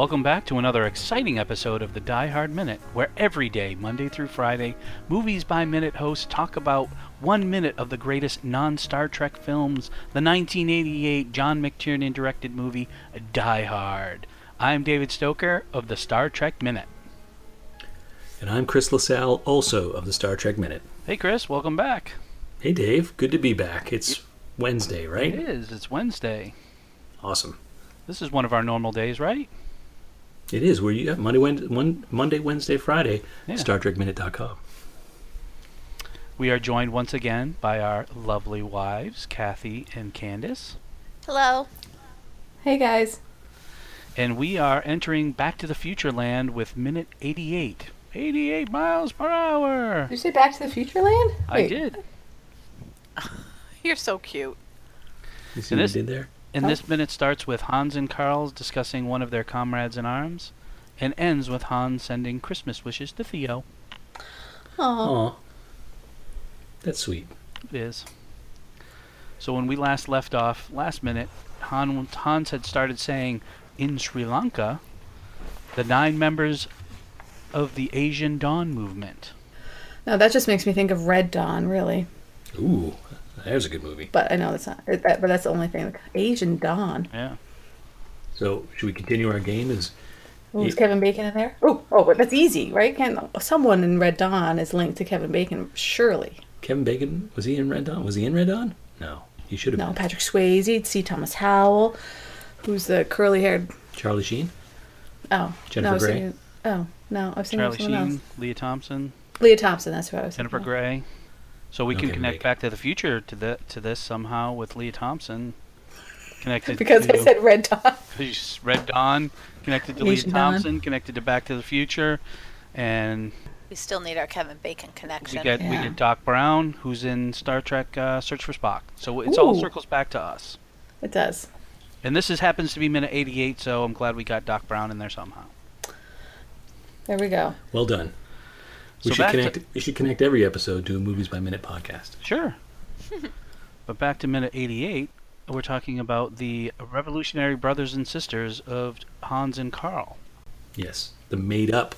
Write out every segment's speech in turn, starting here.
Welcome back to another exciting episode of the Die Hard Minute, where every day, Monday through Friday, Movies by Minute hosts talk about one minute of the greatest non Star Trek films, the 1988 John McTiernan directed movie Die Hard. I'm David Stoker of the Star Trek Minute. And I'm Chris LaSalle, also of the Star Trek Minute. Hey, Chris, welcome back. Hey, Dave. Good to be back. It's Wednesday, right? It is. It's Wednesday. Awesome. This is one of our normal days, right? It is. Where you got Monday, Wednesday, one, Monday, Wednesday, Friday. Yeah. StarTrekMinute.com. We are joined once again by our lovely wives, Kathy and Candace. Hello. Hey guys. And we are entering Back to the Future land with minute 88. 88 miles per hour. Did you say Back to the Future Land? I did. You're so cute. You see And what this- I did there? And Oh. this minute starts with Hans and Carl discussing one of their comrades in arms, and ends with Hans sending Christmas wishes to Theo. Aw. Aw. That's sweet. It is. So when we last left off, last minute, Han, Hans had started saying, in Sri Lanka, the nine members of the Asian Dawn movement. No, that just makes me think of Red Dawn, really. Ooh, there's a good movie. But I know that's not. That, but that's the only thing. Like, Asian Dawn. Yeah. So, should we continue our game? Is Oh, is Kevin Bacon in there? Oh, oh, but that's easy, right? Can someone in Red Dawn is linked to Kevin Bacon? Surely. Kevin Bacon was he in Red Dawn? Was he in Red Dawn? No, he should have No, been. Patrick Swayze, C. Thomas Howell, who's the curly-haired. Charlie Sheen. Oh, Jennifer no, Grey? thinking- oh no, I was thinking Charlie Sheen, else. Lea Thompson, Lea Thompson. That's who I was. Jennifer. Grey. So we No can Kevin connect Bacon. Back to the Future to the to this somehow with Lea Thompson connected Because to I said Red Dawn. Red Dawn connected to Lea Asian Dawn. Thompson connected to Back to the Future, and We still need our Kevin Bacon we connection. get we Yeah. get Doc Brown who's in Star Trek uh, Search for Spock. So it's all Ooh. circles back to us. It does. And this is happens to be minute 88, so I'm glad we got Doc Brown in there somehow. There we go. Well done. We So should back to- connect. We should connect every episode to a Movies by Minute podcast. Sure. but back to minute 88, we're talking about the revolutionary brothers and sisters of Hans and Carl. Yes, the made-up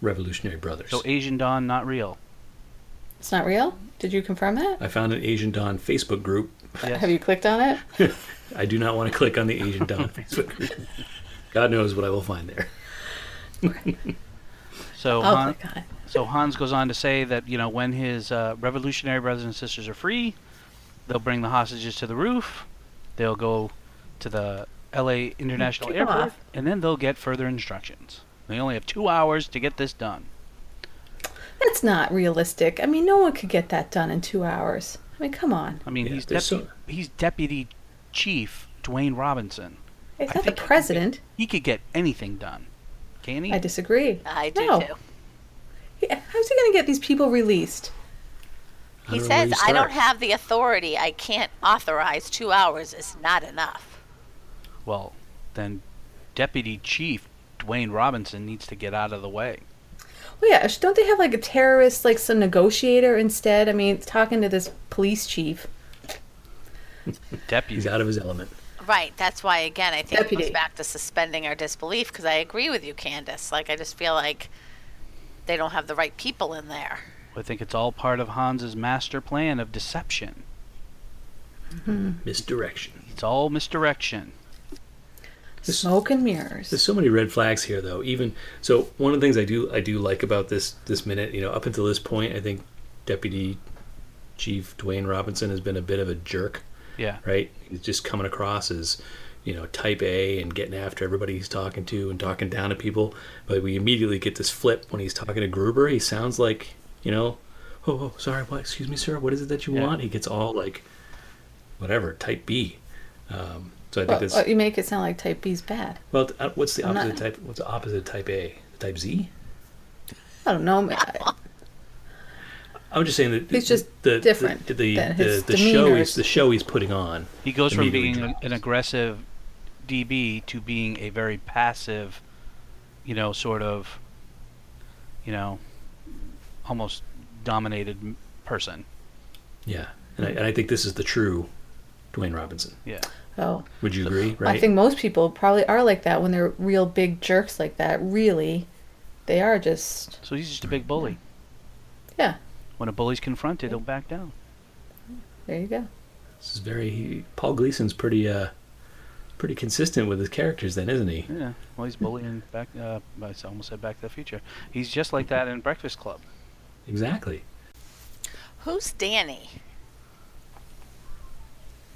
Revolutionary Brothers. So Asian Dawn, not real. It's not real. Did you confirm that? I found an Asian Dawn Facebook group. Yes. Have you clicked on it? I do not want to click on the Asian Dawn Facebook group. God knows what I will find there. So I'll Han, click on it. so Hans goes on to say that you know when his uh, revolutionary brothers and sisters are free, they'll bring the hostages to the roof. They'll go to the L.A. International Kick 'em Airport, off. and then they'll get further instructions. They only have two hours to get this done. That's not realistic. I mean, no one could get that done in two hours. I mean, come on. I mean, Yeah, he's there's deputy, so- he's deputy chief Dwayne Robinson. It's I not the think- president. He could get anything done. Can he? I disagree. I do No. too. Yeah, How's he going to get these people released? I He don't know where says, I don't have the authority. I can't authorize two hours. is not enough. Well, then deputy chief Dwayne Robinson needs to get out of the way. Well, yeah, don't they have like a terrorist, like some negotiator instead? I mean, talking to this police chief. Deputy. He's out of his element. Right. That's why, again, I think it goes back to suspending our disbelief because I agree with you, Candace. Like, I just feel like they don't have the right people in there. I think it's all part of Hans's master plan of deception. Mm-hmm. Misdirection. It's all misdirection. This- Smoke and mirrors. There's so many red flags here, though. Even so, one of the things I do I do like about this this minute, you know, up until this point, I think Deputy Chief Dwayne Robinson has been a bit of a jerk, Yeah. right? He's just coming across as, you know, type A and getting after everybody he's talking to and talking down to people. But we immediately get this flip when he's talking to Gruber. He sounds like, you know, oh, oh sorry, what? Excuse me, sir. What is it that you Yeah. want? He gets all like, whatever, type B. Um, so I think Well, that's well, you make it sound like Type B's bad. well. uh, What's the I'm not- opposite type? What's the opposite of type A? Type Z? I don't know. I- I'm just saying that He's just the, different The the, than the, his the show demeanor he's the show he's putting on. He goes from being a, drops. an aggressive DB to being a very passive, you know, sort of, you know, almost dominated person. Yeah, and I, and I think this is the true Dwayne Robinson. Yeah. Oh, Would you agree? Right. I think most people probably are like that when they're real big jerks like that. Really, they are just So he's just a big bully. yeah. When a bully's confronted, he'll back down. There you go. This is very Paul Gleason's pretty uh pretty consistent with his characters then, isn't he? Yeah. Well, he's bullying back. Uh, I almost said Back to the Future. He's just like that in Breakfast Club. Exactly. Who's Danny?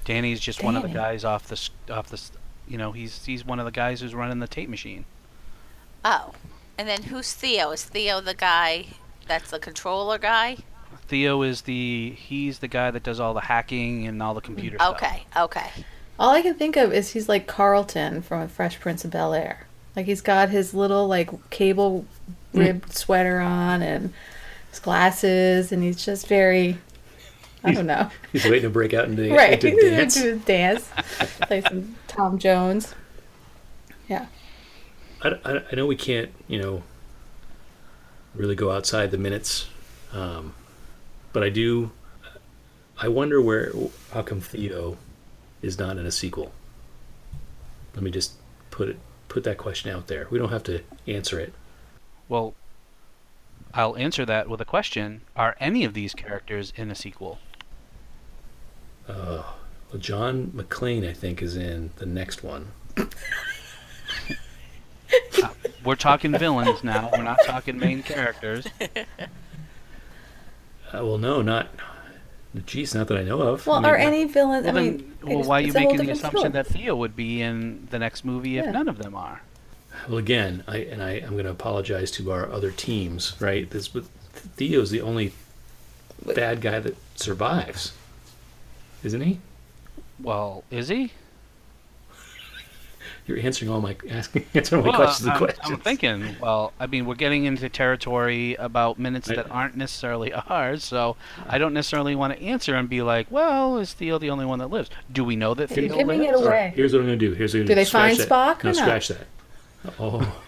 Danny's just one of the guys off the off the. You know, he's he's one of the guys who's running the tape machine. Oh. And then who's Theo? Is Theo the guy that's the controller guy? Theo is the he's the guy that does all the hacking and all the computer stuff. Okay, okay. All I can think of is he's like Carlton from Fresh Prince of Bel Air. Like he's got his little like cable ribbed sweater on and his glasses, and he's just very. I don't know. He's waiting to break out into, right. into He's dance. into dance. Play some Tom Jones. Yeah. I, I, I know we can't, you know, really go outside the minutes, um, but I do. I wonder where, how come Theo is not in a sequel? Let me just put it, put that question out there. We don't have to answer it. Well, I'll answer that with a question: Are any of these characters in a sequel? Uh, well, John McClane, I think, is in the next one. We're talking villains now. We're not talking main characters. Uh, well, no, not. Geez, not that I know of. Well, I mean, are any villains? Well, I then, mean, well, it's- why are you it's a whole making the assumption story. that Theo would be in the next movie if Yeah. none of them are? Well, again, I and I, I'm going to apologize to our other teams, right? This, but Theo's the only bad guy that survives, isn't he? Well, is he? You're answering all my asking, answering all my Well, questions. and I'm, questions. I'm thinking. Well, I mean, we're getting into territory about minutes Right. that aren't necessarily ours, so I don't necessarily want to answer and be like, "Well, is Theo the only one that lives?" Do we know that You're giving lives? it All right, away. here's what I'm going to do. Here's what I'm Do gonna they scratch find that. Spock or no, not? scratch that. Oh,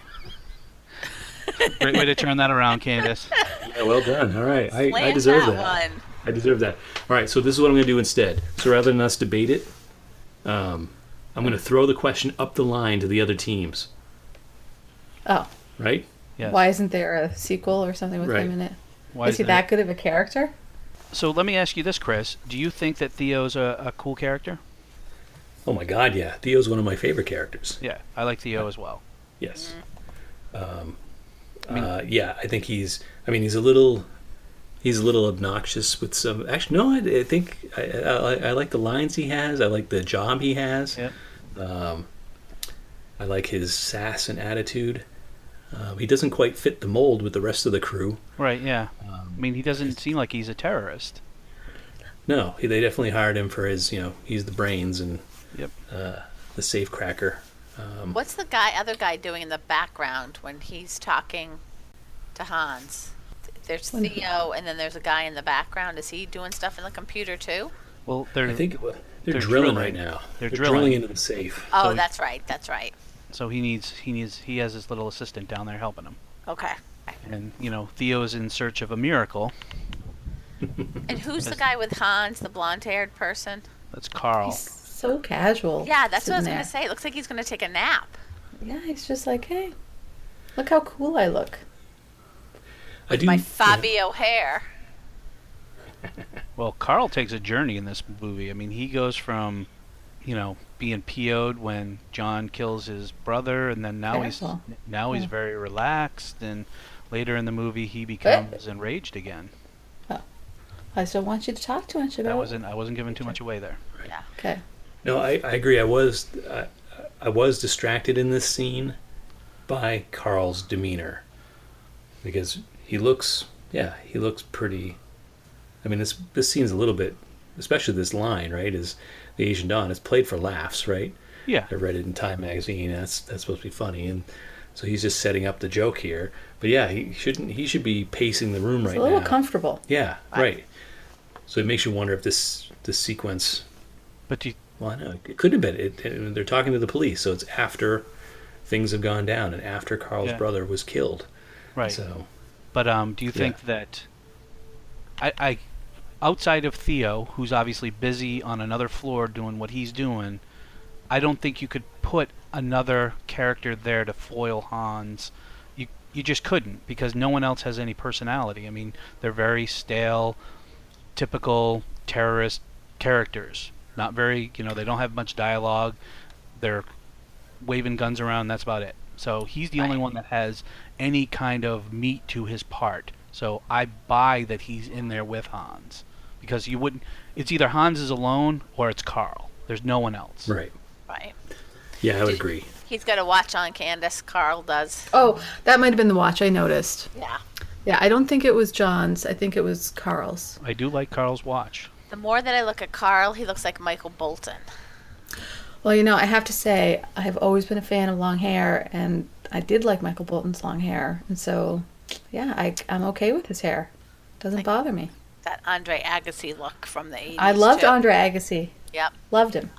Great way to turn that around, Candace. yeah, well done. All right, I, I deserve that, that. one. I deserve that. All right, so this is what I'm going to do instead. So rather than us debate it, um, I'm going to throw the question up the line to the other teams. Oh, Right? Yes. why isn't there a sequel or something with Right. him in it? Why Is he that it- good of a character? So let me ask you this, Chris. Do you think that Theo's a, a cool character? Oh my God, yeah. Theo's one of my favorite characters. Yeah, I like Theo as well. Yes. Um, mean- uh, yeah, I think he's. I mean, he's a little. He's a little obnoxious with some. Actually, no, I, I think I, I, I like the lines he has. I like the job he has. Yep. Um, I like his sass and attitude. Um, he doesn't quite fit the mold with the rest of the crew. Right. Yeah. Um, I mean, he doesn't seem like he's a terrorist. No, he, they definitely hired him for his. You know, he's the brains and Yep. uh, the safe cracker. Um, What's the guy, other guy, doing in the background when he's talking to Hans? There's When- Theo, and then there's a guy in the background. Is he doing stuff in the computer too? Well, I think it wa- they're, They're drilling, drilling. right now. They're drilling. drilling. into the safe. Oh, So- that's right. That's right. so he needs he needs he has his little assistant down there helping him, Okay. and you know Theo's in search of a miracle. And who's the guy with Hans, the blonde-haired person? That's Carl. He's so casual. Yeah, that's what I was sitting gonna say. It looks like he's going to take a nap. Yeah, he's just like, hey, look how cool I look. I do. My yeah. Fabio hair. Well, Carl takes a journey in this movie. I mean, he goes from, you know, being PO'd when John kills his brother, and then now Careful. he's now he's very relaxed, and later in the movie he becomes enraged again. Oh. I just don't want you to talk too much That about it. wasn't I wasn't giving too much away there. Yeah. Okay. No, I, I agree. I was I, I was distracted in this scene by Carl's demeanor because he looks yeah he looks pretty. I mean this this scene's a little bit, especially this line right is the Asian Dawn. It's played for laughs, right? Yeah, I read it in Time magazine. That's that's supposed to be funny, and so he's just setting up the joke here. But yeah, he shouldn't. He should be pacing the room It's right now. a little now. comfortable. yeah, right. So it makes you wonder if this this sequence but do you, well, I know it could have been. It, it- they're talking to the police, so it's after things have gone down and after Carl's Yeah. brother was killed. right? So But um, do you Yeah. think that I, I, outside of Theo, who's obviously busy on another floor doing what he's doing, I don't think you could put another character there to foil Hans. You you just couldn't because no one else has any personality. I mean, they're very stale, typical terrorist characters. Not very, you know, they don't have much dialogue. They're waving guns around. That's about it. So he's the only one that has any kind of meat to his part. So I buy that he's in there with Hans because you wouldn't. It's either Hans is alone or it's Carl. There's no one else. Right. Right. Yeah, I would agree. He's got a watch on Candace. Carl does. Oh, that might have been the watch I noticed. Yeah. Yeah, I don't think it was John's. I think it was Carl's. I do like Carl's watch. The more that I look at Carl, he looks like Michael Bolton. Well, you know, I have to say, I've always been a fan of long hair, and I did like Michael Bolton's long hair. And so, yeah, I, I'm okay with his hair. Doesn't bother me. That Andre Agassi look from the 80s. I loved too. Andre Agassi. Yep. Loved him.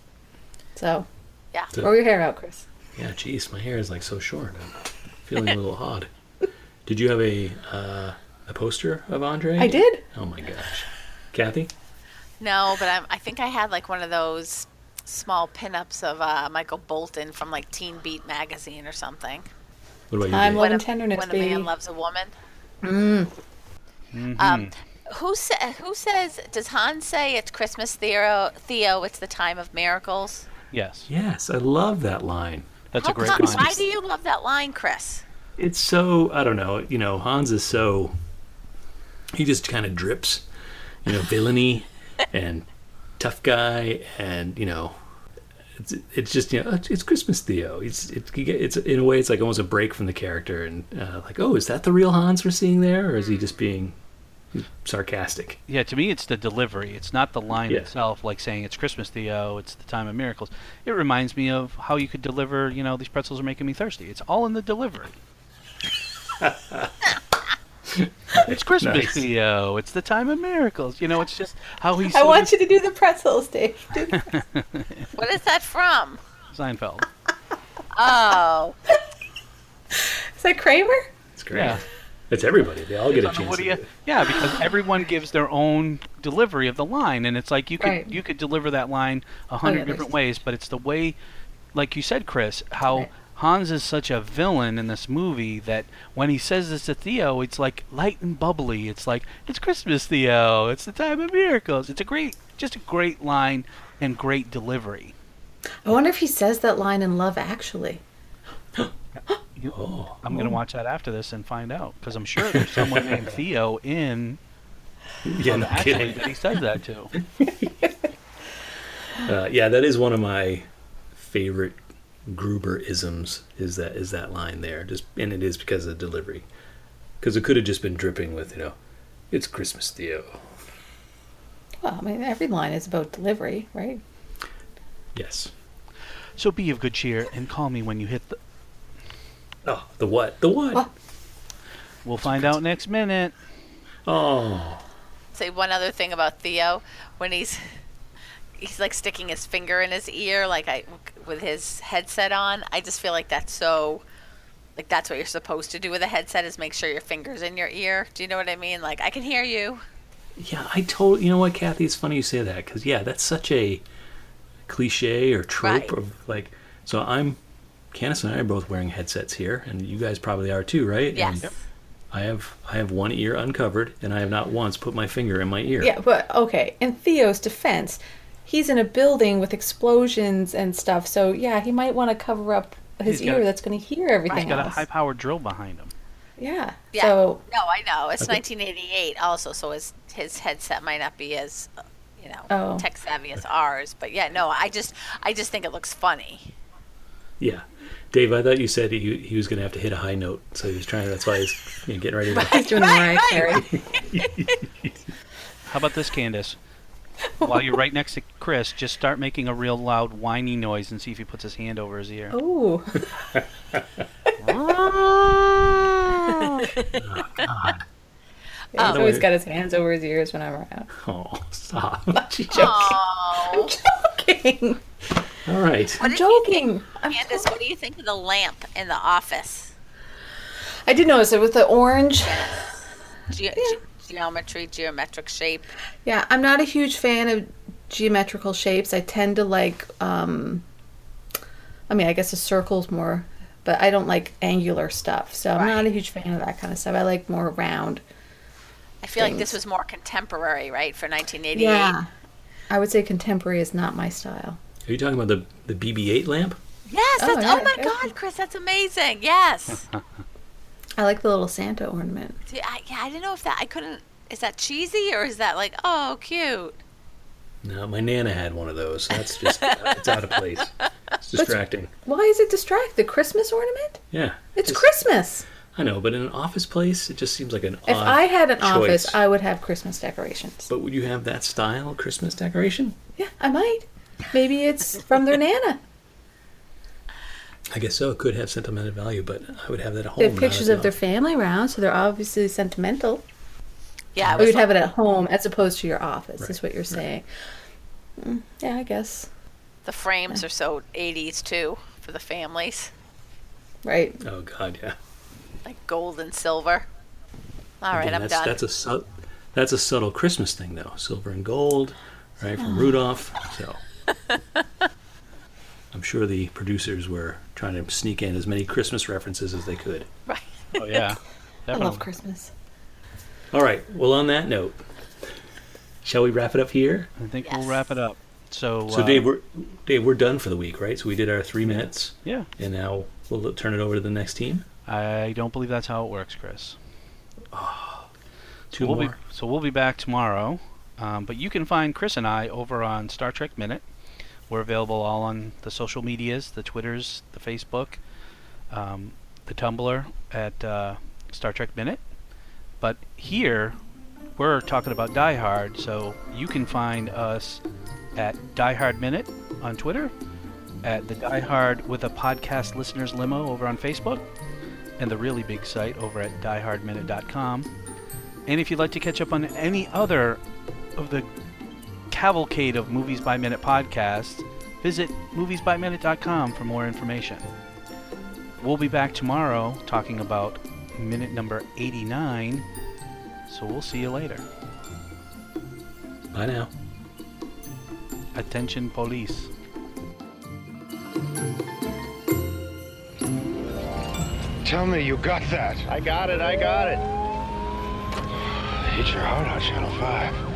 So, Yeah. So- grow your hair out, Chris. Yeah, geez, my hair is like so short. I'm feeling a little odd. Did you have a uh, a poster of Andre? I did. Oh my gosh, Kathy. No, but I'm, I think I had like one of those small pinups of uh, Michael Bolton from like Teen Beat magazine or something. What about I'm you? Love when and a, tenderness, when a man loves a woman. Mhm. Um, who sa- who says? Does Hans say it's Christmas, Theo? Theo, it's the time of miracles. yes, Yes, I love that line. that's How a great come- line. Why do you love that line, Chris? It's so I don't know. You know, Hans is so he just kind of drips. You know, villainy and tough guy, and you know. It's, it's just you know it's- it's Christmas Theo. It's it, it's in a way it's like almost a break from the character and uh, like oh is that the real Hans we're seeing there or is he just being sarcastic? Yeah, to me, it's the delivery. It's not the line Yeah. itself, like saying it's Christmas, Theo. It's the time of miracles. It reminds me of how you could deliver. You know, these pretzels are making me thirsty. It's all in the delivery. it's Christmas, Nice. Theo. It's the time of miracles. You know, it's just how he's. I want you to do the pretzels, Dave. Do the- What is that from? Seinfeld. Oh, Is that Kramer? It's great. Yeah. It's everybody. They all get a chance. Woody- to do it. yeah, because everyone gives their own delivery of the line, and it's like you could Right. you could deliver that line a oh, hundred yeah, different ways, but it's the way, like you said, Chris, how Right. Hans is such a villain in this movie that when he says this to Theo, it's like light and bubbly. It's like it's Christmas, Theo. It's the time of miracles. It's a great, just a great line and great delivery. I wonder if he says that line in Love Actually. You- Oh, I'm gonna watch that after this and find out because I'm sure there's someone named Theo in yeah, no actually kidding. that he says that to. Uh, yeah, that is one of my favorite Gruber isms. Is that is that line there? Just and it is because of the delivery. Because it could have just been dripping with you know, it's Christmas, Theo. Well, I mean, every line is about delivery, right? Yes. So be of good cheer and call me when you hit the. Oh, the what? The what? What? We'll find out next minute. Oh, say one other thing about Theo when he's he's like sticking his finger in his ear, like I with his headset on. I just feel like that's so. Like that's what you're supposed to do with a headset is make sure your fingers in your ear. Do you know what I mean? Like I can hear you. yeah. I told you know what, Kathy. It's funny you say that because yeah, that's such a cliche or trope Right. of like. So I'm. Candace and I are both wearing headsets here, and you guys probably are too, right? Yes. And I have I have one ear uncovered, and I have not once put my finger in my ear. Yeah, but okay. In Theo's defense, he's in a building with explosions and stuff, so yeah, he might want to cover up his He's got ear a- that's going to hear everything He's got a else. high-powered drill behind him. yeah. Yeah. So no, I know it's I think- 1988 also, so his his headset might not be as uh, you know Oh. tech savvy as ours. But yeah, no, I just I just think it looks funny. Yeah. Dave, I thought you said he, he was going to have to hit a high note, so he was trying. That's why he's you know, getting ready to. he's doing Right, right, Carey. How about this, Candace? While you're right next to Chris, just start making a real loud whiny noise and see if he puts his hand over his ear. Ooh. Oh. He's always got his hands over his ears when I'm around. Oh, stop! She's joking. I'm Joking. All right. what I'm did think, joking. I'm Candace? What do you think of the lamp in the office? I did notice it with the orange. Ge- ge- geometry, geometric shape. Yeah, I'm not a huge fan of geometrical shapes. I tend to like um, I mean, I guess a circle's more, but I don't like angular stuff. So I'm not a huge fan of that kind of stuff. I like more round. I feel like this was more contemporary, right, for 1988. Yeah, I would say contemporary is not my style. Are you talking about the the BB-8 lamp? Yes. Oh, That's, yeah, oh my yeah. God, Chris, that's amazing. Yes. I like the little Santa ornament. See, I, yeah, I didn't know if that I couldn't. Is that cheesy or is that like oh cute? No, my nana had one of those. That's just it's out of place. It's distracting. Why is it distract? The Christmas ornament? Yeah, It's just- Christmas. I know, but in an office place, it just seems like an If odd I had an office. I would have Christmas decorations. But would you have that style Christmas decoration? Yeah, I might. Maybe it's from their nana. I guess so. It could have sentimental value, but I would have that at home. They have pictures of their family around, so they're obviously sentimental. Yeah, it Or was you'd like- have it at home as opposed to your office, is what you're saying. Mm, yeah, I guess. the frames are so 80s too for the families, Right. Oh God, yeah. like gold and silver. All right, Again, I'm that's, done. That's a su- that's a subtle Christmas thing, though. Silver and gold, right Oh. from Rudolph. So I'm sure the producers were trying to sneak in as many Christmas references as they could. right. Oh yeah, I love. Christmas. All right. Well, on that note, shall we wrap it up here? I think Yes. we'll wrap it up. So, So, uh, Dave, we're Dave, we're done for the week, right? So we did our three minutes, yeah, and now we'll turn it over to the next team. I don't believe that's how it works, Chris. Two we'll more. Be, so we'll be back tomorrow. Um, but you can find Chris and I over on Star Trek Minute. We're available all on the social medias, the Twitters, the Facebook, um, the Tumblr at uh, Star Trek Minute. But here, we're talking about Die Hard, so you can find us at Die Hard Minute on Twitter, at the Die Hard with a Podcast Listeners Limo over on Facebook, and the really big site over at diehardminute.com. And if you'd like to catch up on any other of the cavalcade of Movies by Minute podcasts, visit moviesbyminute.com for more information. We'll be back tomorrow talking about minute number 89, so we'll see you later. Bye now. Attention, police. Tell me you got that. I got it, I got it. Hit your heart out, Channel 5.